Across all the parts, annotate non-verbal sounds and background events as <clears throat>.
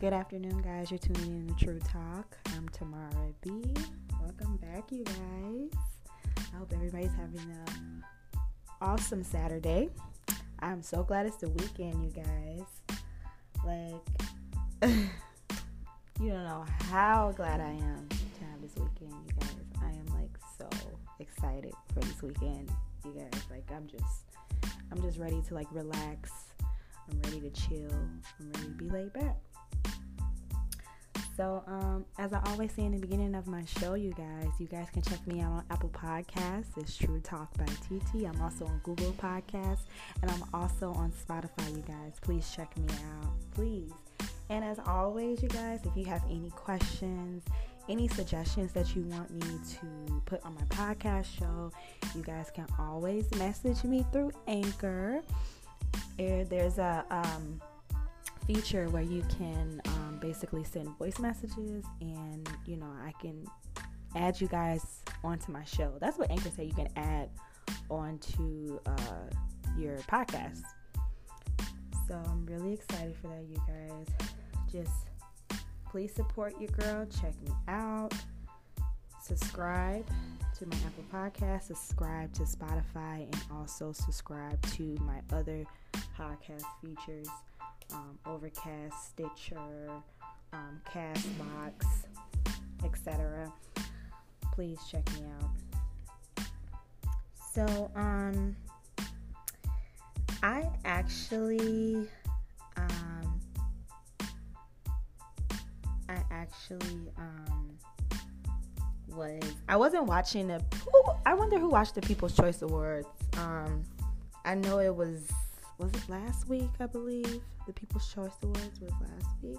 Good afternoon, guys. You're tuning in to True Talk. I'm Tamara B. Welcome back, you guys. I hope everybody's having an awesome Saturday. I'm so glad it's the weekend, you guys. Like, <sighs> you don't know how glad I am to have this weekend, you guys. I am like so excited for this weekend, you guys. Like, I'm just, I'm just ready to like relax. I'm ready to chill. I'm ready to be laid back. So, um, as I always say in the beginning of my show, you guys, you guys can check me out on Apple Podcasts. It's True Talk by TT. I'm also on Google Podcasts, and I'm also on Spotify. You guys, please check me out, please. And as always, you guys, if you have any questions, any suggestions that you want me to put on my podcast show, you guys can always message me through Anchor. There's a um, feature where you can um, basically send voice messages and you know I can add you guys onto my show. That's what Anchor said you can add onto uh, your podcast. So I'm really excited for that, you guys. Just please support your girl. Check me out. Subscribe to my Apple Podcast. Subscribe to Spotify, and also subscribe to my other podcast features um, Overcast, Stitcher, um, Castbox, etc. Please check me out. So, um, I actually, um, I actually, um, was I wasn't watching the. I wonder who watched the People's Choice Awards. Um, I know it was was it last week, I believe. The People's Choice Awards was last week.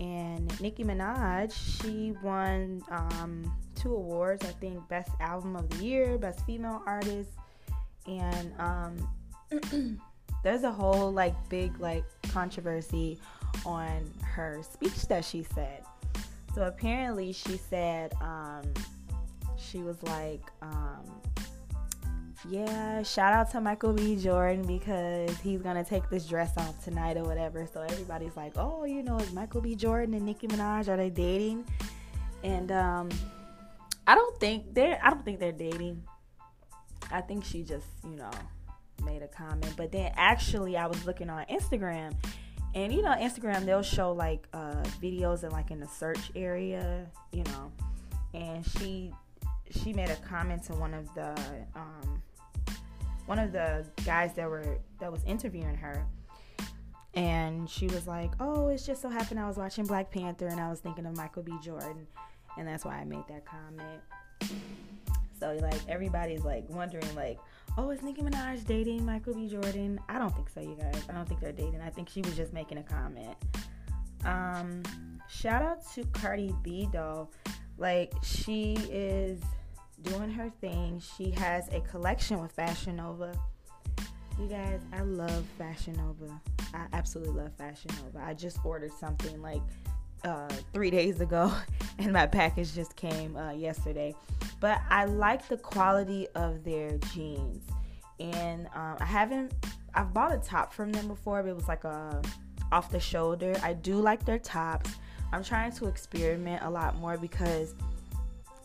And Nicki Minaj, she won um, two awards, I think Best Album of the Year, Best Female Artist. And um, <clears throat> there's a whole like big like controversy on her speech that she said. So apparently she said um, she was like um, yeah, shout out to Michael B. Jordan because he's gonna take this dress off tonight or whatever. So everybody's like, oh, you know, is Michael B. Jordan and Nicki Minaj are they dating? And um, I don't think they're. I don't think they're dating. I think she just, you know, made a comment. But then actually, I was looking on Instagram, and you know, Instagram they'll show like uh, videos and like in the search area, you know, and she she made a comment to one of the um, one of the guys that were that was interviewing her. And she was like oh it's just so happened i was watching black panther and i was thinking of michael b. Jordan. And that's why i made that comment. So like everybody's like wondering like oh is nicki minaj dating michael b. Jordan? I don't think so you guys. I don't think they're dating. I think she was just making a comment. Um shout out to cardi b though. Like she is doing her thing. She has a collection with Fashion Nova. You guys, I love Fashion Nova. I absolutely love Fashion Nova. I just ordered something like uh, three days ago, <laughs> and my package just came uh, yesterday. But I like the quality of their jeans, and um, I haven't. I've bought a top from them before, but it was like a off the shoulder. I do like their tops. I'm trying to experiment a lot more because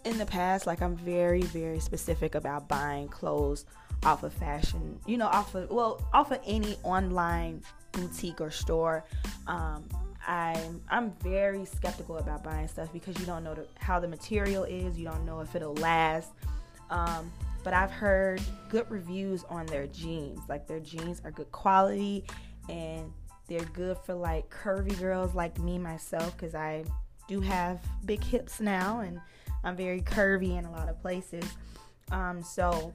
in the past, like I'm very, very specific about buying clothes off of fashion, you know, off of well, off of any online boutique or store. Um, I'm I'm very skeptical about buying stuff because you don't know the, how the material is, you don't know if it'll last. Um, but I've heard good reviews on their jeans. Like their jeans are good quality and they're good for like curvy girls like me myself because I do have big hips now and I'm very curvy in a lot of places. Um, so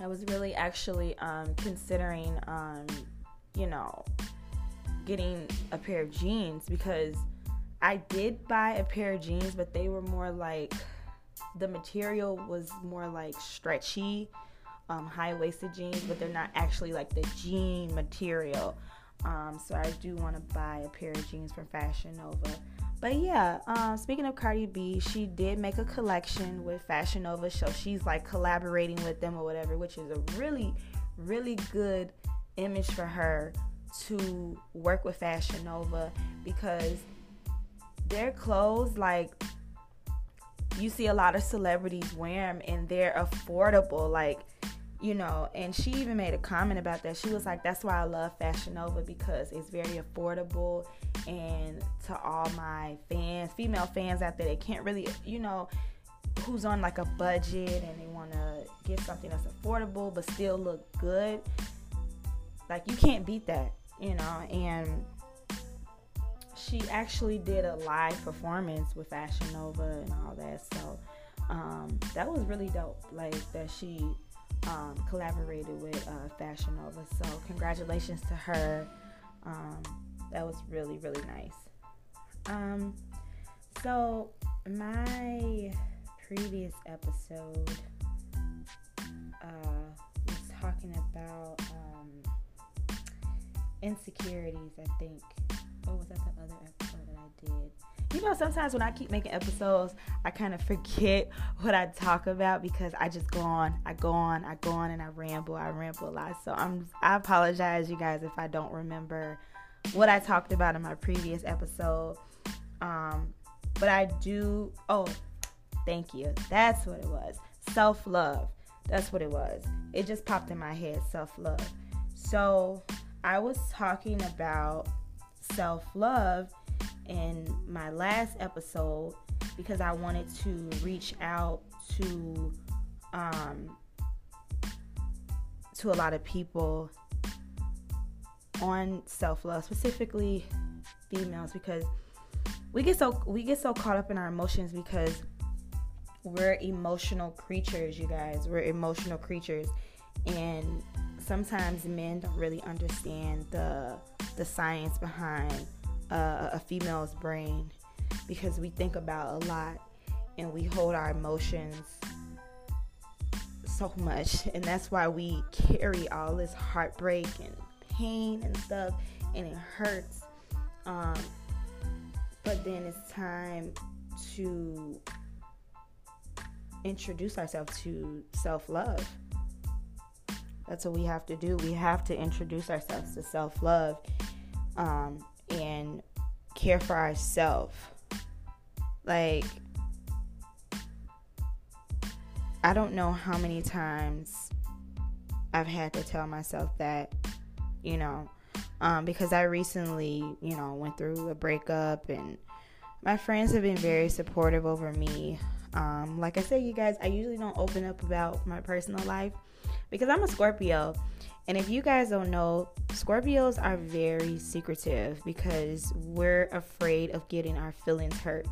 I was really actually um, considering, um, you know, getting a pair of jeans because I did buy a pair of jeans, but they were more like the material was more like stretchy, um, high waisted jeans, but they're not actually like the jean material. Um, so I do want to buy a pair of jeans from Fashion Nova. But yeah, um, speaking of Cardi B, she did make a collection with Fashion Nova, so she's like collaborating with them or whatever, which is a really, really good image for her to work with Fashion Nova because their clothes, like, you see a lot of celebrities wear them and they're affordable. Like, you know, and she even made a comment about that. She was like, That's why I love Fashion Nova because it's very affordable. And to all my fans, female fans out there, they can't really, you know, who's on like a budget and they want to get something that's affordable but still look good. Like, you can't beat that, you know, and she actually did a live performance with Fashion Nova and all that. So um, that was really dope. Like that she um, collaborated with uh, Fashion Nova. So congratulations to her. Um, that was really really nice. Um, so my previous episode uh, was talking about um, insecurities. I think oh was that the other episode that I did? You know, sometimes when I keep making episodes, I kind of forget <laughs> what I talk about because I just go on, I go on, I go on, and I ramble, I ramble a lot. So I'm, I apologize, you guys, if I don't remember what I talked about in my previous episode. Um, but I do. Oh, thank you. That's what it was. Self love. That's what it was. It just popped in my head. Self love. So I was talking about self love in my last episode because I wanted to reach out to um, to a lot of people on self love, specifically females, because we get so we get so caught up in our emotions because we're emotional creatures, you guys. We're emotional creatures, and sometimes men don't really understand the the science behind uh, a female's brain because we think about a lot and we hold our emotions so much and that's why we carry all this heartbreak and pain and stuff and it hurts um, but then it's time to introduce ourselves to self-love that's what we have to do. We have to introduce ourselves to self love um, and care for ourselves. Like, I don't know how many times I've had to tell myself that, you know, um, because I recently, you know, went through a breakup and my friends have been very supportive over me. Um, like I said, you guys, I usually don't open up about my personal life because I'm a Scorpio. And if you guys don't know, Scorpios are very secretive because we're afraid of getting our feelings hurt.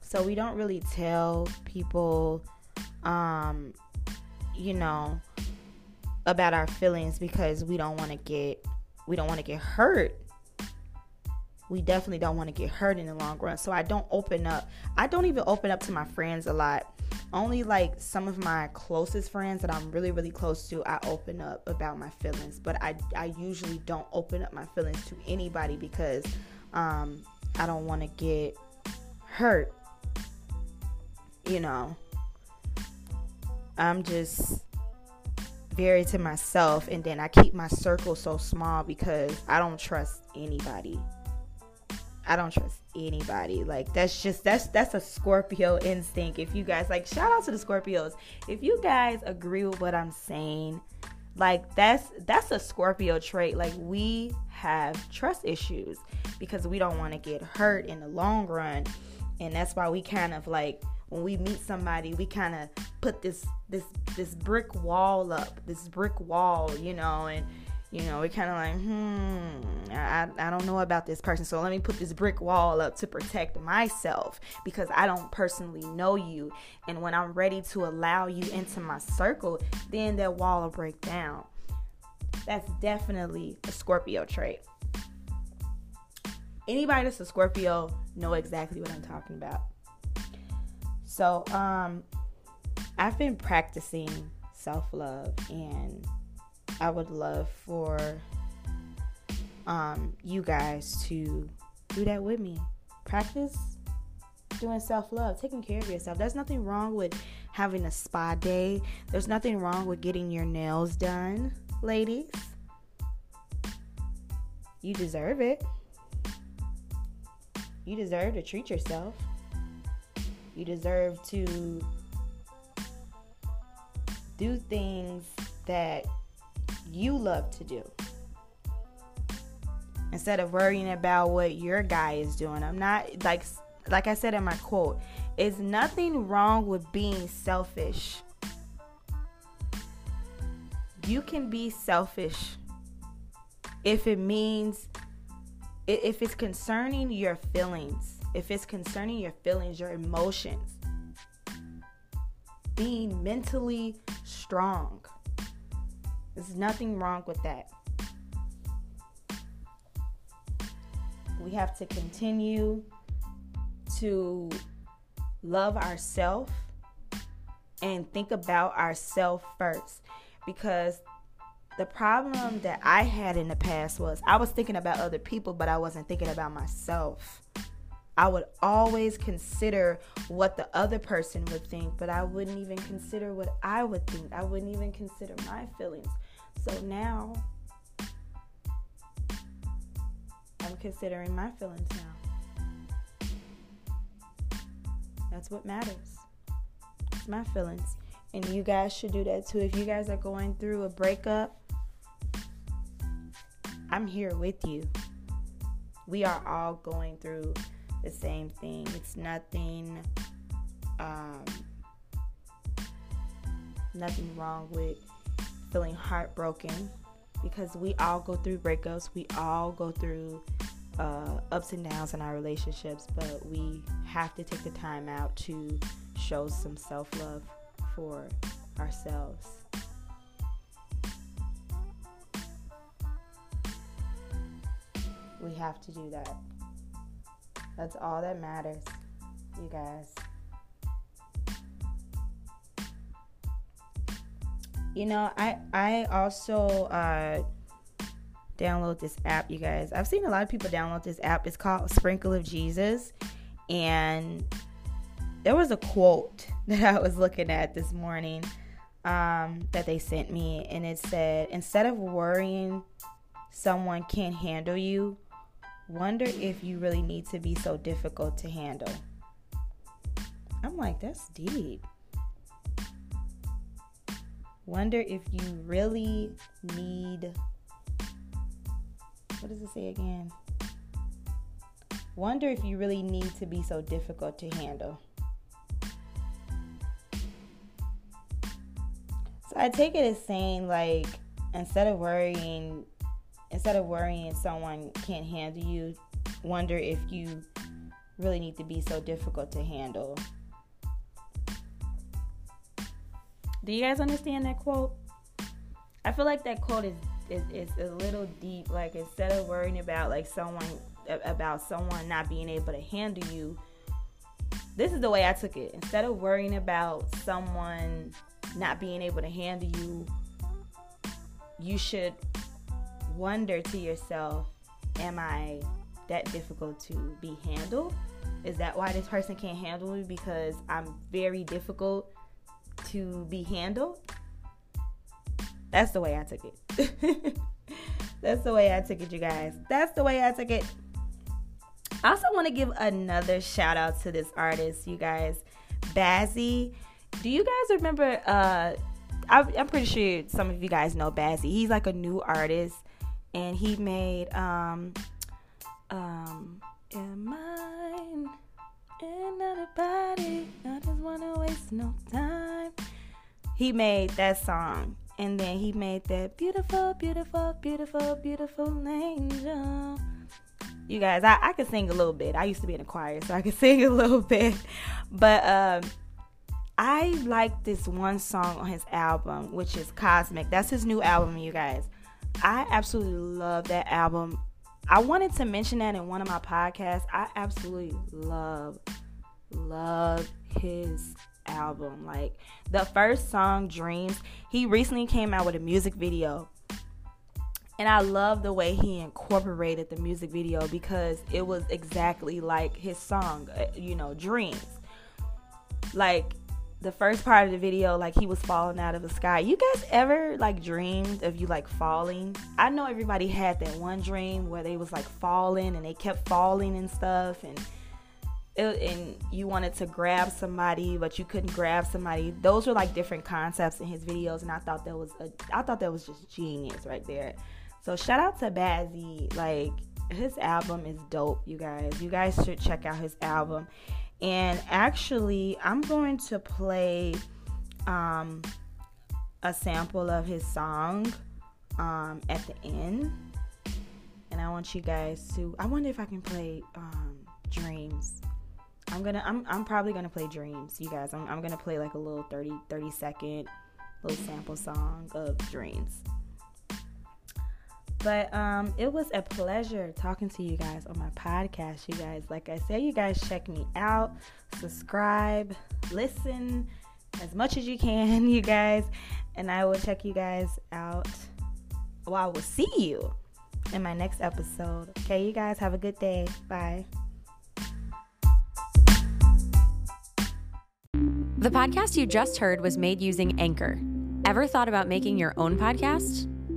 So we don't really tell people, um, you know, about our feelings because we don't want to get we don't want to get hurt. We definitely don't want to get hurt in the long run. So I don't open up. I don't even open up to my friends a lot only like some of my closest friends that I'm really really close to I open up about my feelings but I I usually don't open up my feelings to anybody because um I don't want to get hurt you know I'm just very to myself and then I keep my circle so small because I don't trust anybody I don't trust anybody. Like that's just that's that's a Scorpio instinct. If you guys like shout out to the Scorpios. If you guys agree with what I'm saying, like that's that's a Scorpio trait. Like we have trust issues because we don't want to get hurt in the long run. And that's why we kind of like when we meet somebody, we kind of put this this this brick wall up, this brick wall, you know, and you know, we're kind of like, hmm, I, I don't know about this person. So let me put this brick wall up to protect myself because I don't personally know you. And when I'm ready to allow you into my circle, then that wall will break down. That's definitely a Scorpio trait. Anybody that's a Scorpio know exactly what I'm talking about. So, um, I've been practicing self love and I would love for um, you guys to do that with me. Practice doing self love, taking care of yourself. There's nothing wrong with having a spa day, there's nothing wrong with getting your nails done, ladies. You deserve it. You deserve to treat yourself. You deserve to do things that you love to do instead of worrying about what your guy is doing. I'm not like like I said in my quote, it's nothing wrong with being selfish. You can be selfish if it means if it's concerning your feelings, if it's concerning your feelings, your emotions, being mentally strong. There's nothing wrong with that. We have to continue to love ourselves and think about ourselves first because the problem that I had in the past was I was thinking about other people, but I wasn't thinking about myself. I would always consider what the other person would think, but I wouldn't even consider what I would think. I wouldn't even consider my feelings. So now I'm considering my feelings now. That's what matters. It's my feelings. And you guys should do that too. If you guys are going through a breakup, I'm here with you. We are all going through the same thing. It's nothing um, nothing wrong with feeling heartbroken because we all go through breakups. We all go through uh, ups and downs in our relationships, but we have to take the time out to show some self love for ourselves. We have to do that. That's all that matters, you guys. You know, I I also uh, download this app, you guys. I've seen a lot of people download this app. It's called Sprinkle of Jesus, and there was a quote <laughs> that I was looking at this morning um, that they sent me, and it said, "Instead of worrying someone can't handle you, Wonder if you really need to be so difficult to handle. I'm like, that's deep. Wonder if you really need. What does it say again? Wonder if you really need to be so difficult to handle. So I take it as saying, like, instead of worrying instead of worrying someone can't handle you, wonder if you really need to be so difficult to handle. Do you guys understand that quote? I feel like that quote is, is, is a little deep. Like instead of worrying about like someone about someone not being able to handle you, this is the way I took it. Instead of worrying about someone not being able to handle you, you should wonder to yourself, am I that difficult to be handled? Is that why this person can't handle me? Because I'm very difficult to be handled? That's the way I took it. <laughs> That's the way I took it, you guys. That's the way I took it. I also want to give another shout out to this artist, you guys. Bazzi. Do you guys remember? Uh, I'm pretty sure some of you guys know Bazzi. He's like a new artist and he made um um in mine another body? I just wanna waste no time. He made that song and then he made that beautiful beautiful beautiful beautiful angel. You guys I, I could sing a little bit. I used to be in a choir so i could <laughs> sing a little bit. But um I like this one song on his album, which is Cosmic. That's his new album, you guys. I absolutely love that album. I wanted to mention that in one of my podcasts. I absolutely love, love his album. Like the first song, Dreams, he recently came out with a music video. And I love the way he incorporated the music video because it was exactly like his song, uh, you know, Dreams. Like the first part of the video, like he was falling out of the sky. You guys ever like dreamed of you like falling? I know everybody had that one dream where they was like falling and they kept falling and stuff and it, and you wanted to grab somebody but you couldn't grab somebody. Those were like different concepts in his videos and I thought that was a, I thought that was just genius right there. So shout out to Bazzi. Like his album is dope, you guys. You guys should check out his album. And actually, I'm going to play um, a sample of his song um, at the end. And I want you guys to. I wonder if I can play um, Dreams. I'm gonna. I'm. I'm probably gonna play Dreams, you guys. I'm. I'm gonna play like a little 30 30 second little sample song of Dreams. But um, it was a pleasure talking to you guys on my podcast, you guys. Like I said, you guys check me out, subscribe, listen as much as you can, <laughs> you guys. And I will check you guys out. Well, I will see you in my next episode. Okay, you guys have a good day. Bye. The podcast you just heard was made using Anchor. Ever thought about making your own podcast?